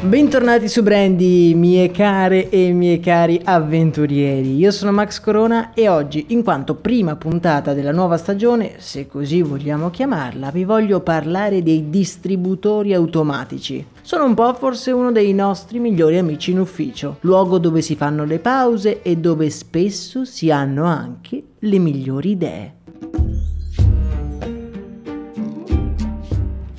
Bentornati su Brandy, mie care e miei cari avventurieri. Io sono Max Corona e oggi, in quanto prima puntata della nuova stagione, se così vogliamo chiamarla, vi voglio parlare dei distributori automatici. Sono un po' forse uno dei nostri migliori amici in ufficio, luogo dove si fanno le pause e dove spesso si hanno anche le migliori idee.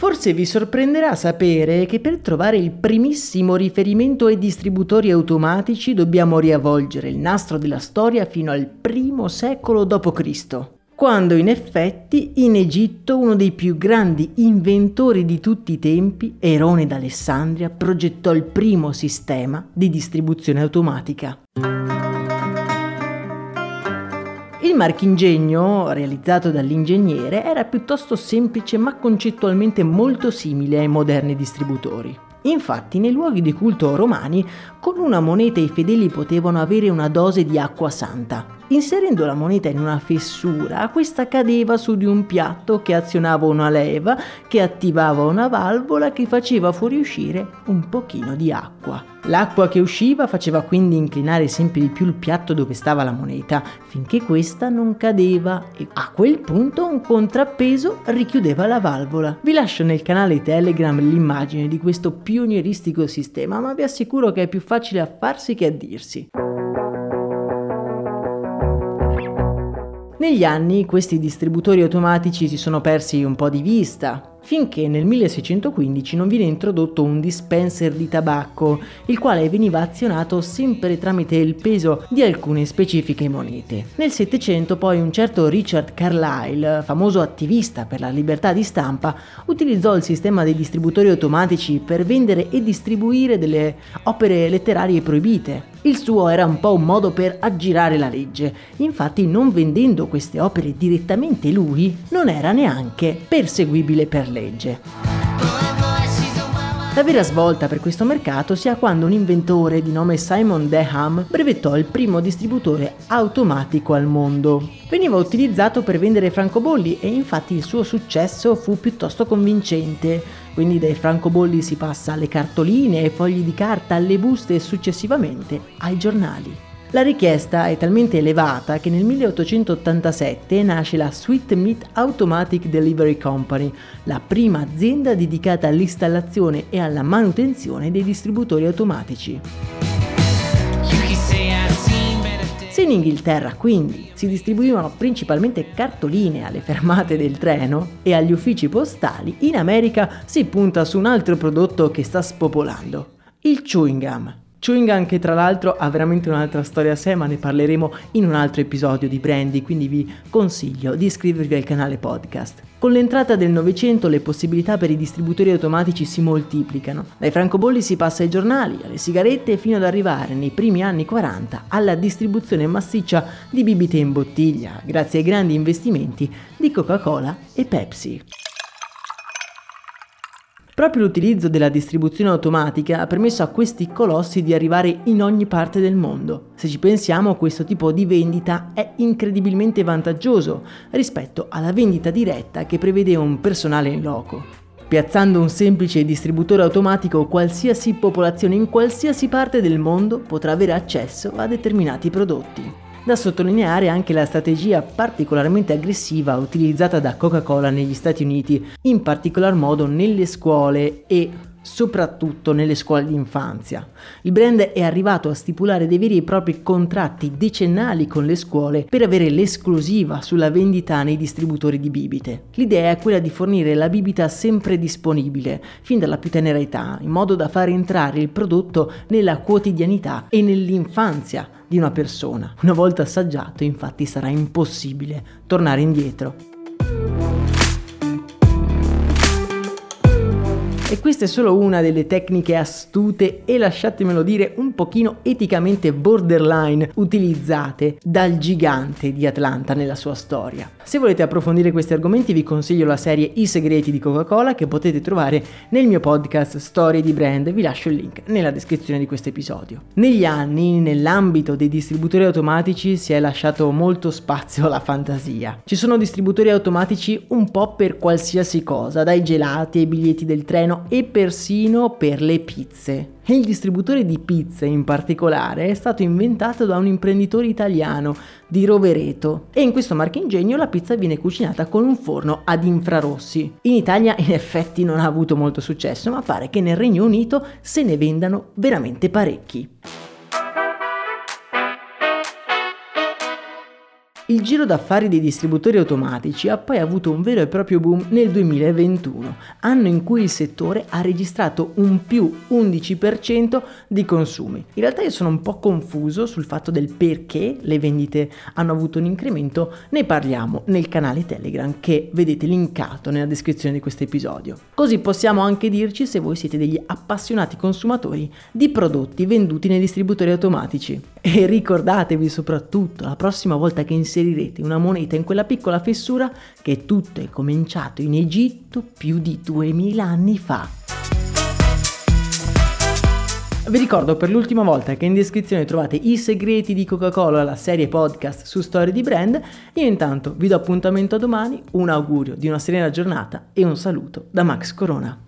Forse vi sorprenderà sapere che per trovare il primissimo riferimento ai distributori automatici dobbiamo riavvolgere il nastro della storia fino al primo secolo d.C., quando in effetti in Egitto uno dei più grandi inventori di tutti i tempi, Erone d'Alessandria, progettò il primo sistema di distribuzione automatica. Il marchingegno, realizzato dall'ingegnere, era piuttosto semplice ma concettualmente molto simile ai moderni distributori. Infatti, nei luoghi di culto romani, con una moneta i fedeli potevano avere una dose di acqua santa. Inserendo la moneta in una fessura, questa cadeva su di un piatto che azionava una leva, che attivava una valvola che faceva fuoriuscire un pochino di acqua. L'acqua che usciva faceva quindi inclinare sempre di più il piatto dove stava la moneta, finché questa non cadeva e a quel punto un contrappeso richiudeva la valvola. Vi lascio nel canale Telegram l'immagine di questo pionieristico sistema, ma vi assicuro che è più facile a farsi che a dirsi. Negli anni questi distributori automatici si sono persi un po' di vista, finché nel 1615 non viene introdotto un dispenser di tabacco, il quale veniva azionato sempre tramite il peso di alcune specifiche monete. Nel Settecento poi un certo Richard Carlyle, famoso attivista per la libertà di stampa, utilizzò il sistema dei distributori automatici per vendere e distribuire delle opere letterarie proibite. Il suo era un po' un modo per aggirare la legge, infatti non vendendo queste opere direttamente lui, non era neanche perseguibile per legge. La vera svolta per questo mercato si ha quando un inventore di nome Simon Deham brevettò il primo distributore automatico al mondo. Veniva utilizzato per vendere francobolli e infatti il suo successo fu piuttosto convincente. Quindi dai francobolli si passa alle cartoline, ai fogli di carta, alle buste e successivamente ai giornali. La richiesta è talmente elevata che nel 1887 nasce la Sweet Meat Automatic Delivery Company, la prima azienda dedicata all'installazione e alla manutenzione dei distributori automatici. Se in Inghilterra quindi si distribuivano principalmente cartoline alle fermate del treno e agli uffici postali, in America si punta su un altro prodotto che sta spopolando, il chewing gum. Chewing che tra l'altro ha veramente un'altra storia a sé, ma ne parleremo in un altro episodio di Brandy, quindi vi consiglio di iscrivervi al canale podcast. Con l'entrata del Novecento le possibilità per i distributori automatici si moltiplicano. Dai francobolli si passa ai giornali, alle sigarette fino ad arrivare nei primi anni 40 alla distribuzione massiccia di bibite in bottiglia, grazie ai grandi investimenti di Coca-Cola e Pepsi. Proprio l'utilizzo della distribuzione automatica ha permesso a questi colossi di arrivare in ogni parte del mondo. Se ci pensiamo, questo tipo di vendita è incredibilmente vantaggioso rispetto alla vendita diretta che prevede un personale in loco. Piazzando un semplice distributore automatico, qualsiasi popolazione in qualsiasi parte del mondo potrà avere accesso a determinati prodotti. Da sottolineare anche la strategia particolarmente aggressiva utilizzata da Coca-Cola negli Stati Uniti, in particolar modo nelle scuole e soprattutto nelle scuole di infanzia. Il brand è arrivato a stipulare dei veri e propri contratti decennali con le scuole per avere l'esclusiva sulla vendita nei distributori di bibite. L'idea è quella di fornire la bibita sempre disponibile, fin dalla più tenera età, in modo da far entrare il prodotto nella quotidianità e nell'infanzia di una persona. Una volta assaggiato, infatti, sarà impossibile tornare indietro. E questa è solo una delle tecniche astute e lasciatemelo dire un pochino eticamente borderline utilizzate dal gigante di Atlanta nella sua storia. Se volete approfondire questi argomenti vi consiglio la serie I segreti di Coca-Cola che potete trovare nel mio podcast Storie di Brand, vi lascio il link nella descrizione di questo episodio. Negli anni, nell'ambito dei distributori automatici si è lasciato molto spazio alla fantasia. Ci sono distributori automatici un po' per qualsiasi cosa, dai gelati ai biglietti del treno e persino per le pizze. E il distributore di pizze in particolare è stato inventato da un imprenditore italiano di Rovereto e in questo marchingegno la pizza viene cucinata con un forno ad infrarossi. In Italia in effetti non ha avuto molto successo, ma pare che nel Regno Unito se ne vendano veramente parecchi. Il giro d'affari dei distributori automatici ha poi avuto un vero e proprio boom nel 2021, anno in cui il settore ha registrato un più 11% di consumi. In realtà io sono un po' confuso sul fatto del perché le vendite hanno avuto un incremento, ne parliamo nel canale Telegram che vedete linkato nella descrizione di questo episodio. Così possiamo anche dirci se voi siete degli appassionati consumatori di prodotti venduti nei distributori automatici. E ricordatevi soprattutto la prossima volta che inserirete una moneta in quella piccola fessura che tutto è cominciato in Egitto più di 2000 anni fa. Vi ricordo per l'ultima volta che in descrizione trovate i segreti di Coca-Cola, la serie podcast su storie di brand. Io intanto vi do appuntamento a domani, un augurio di una serena giornata e un saluto da Max Corona.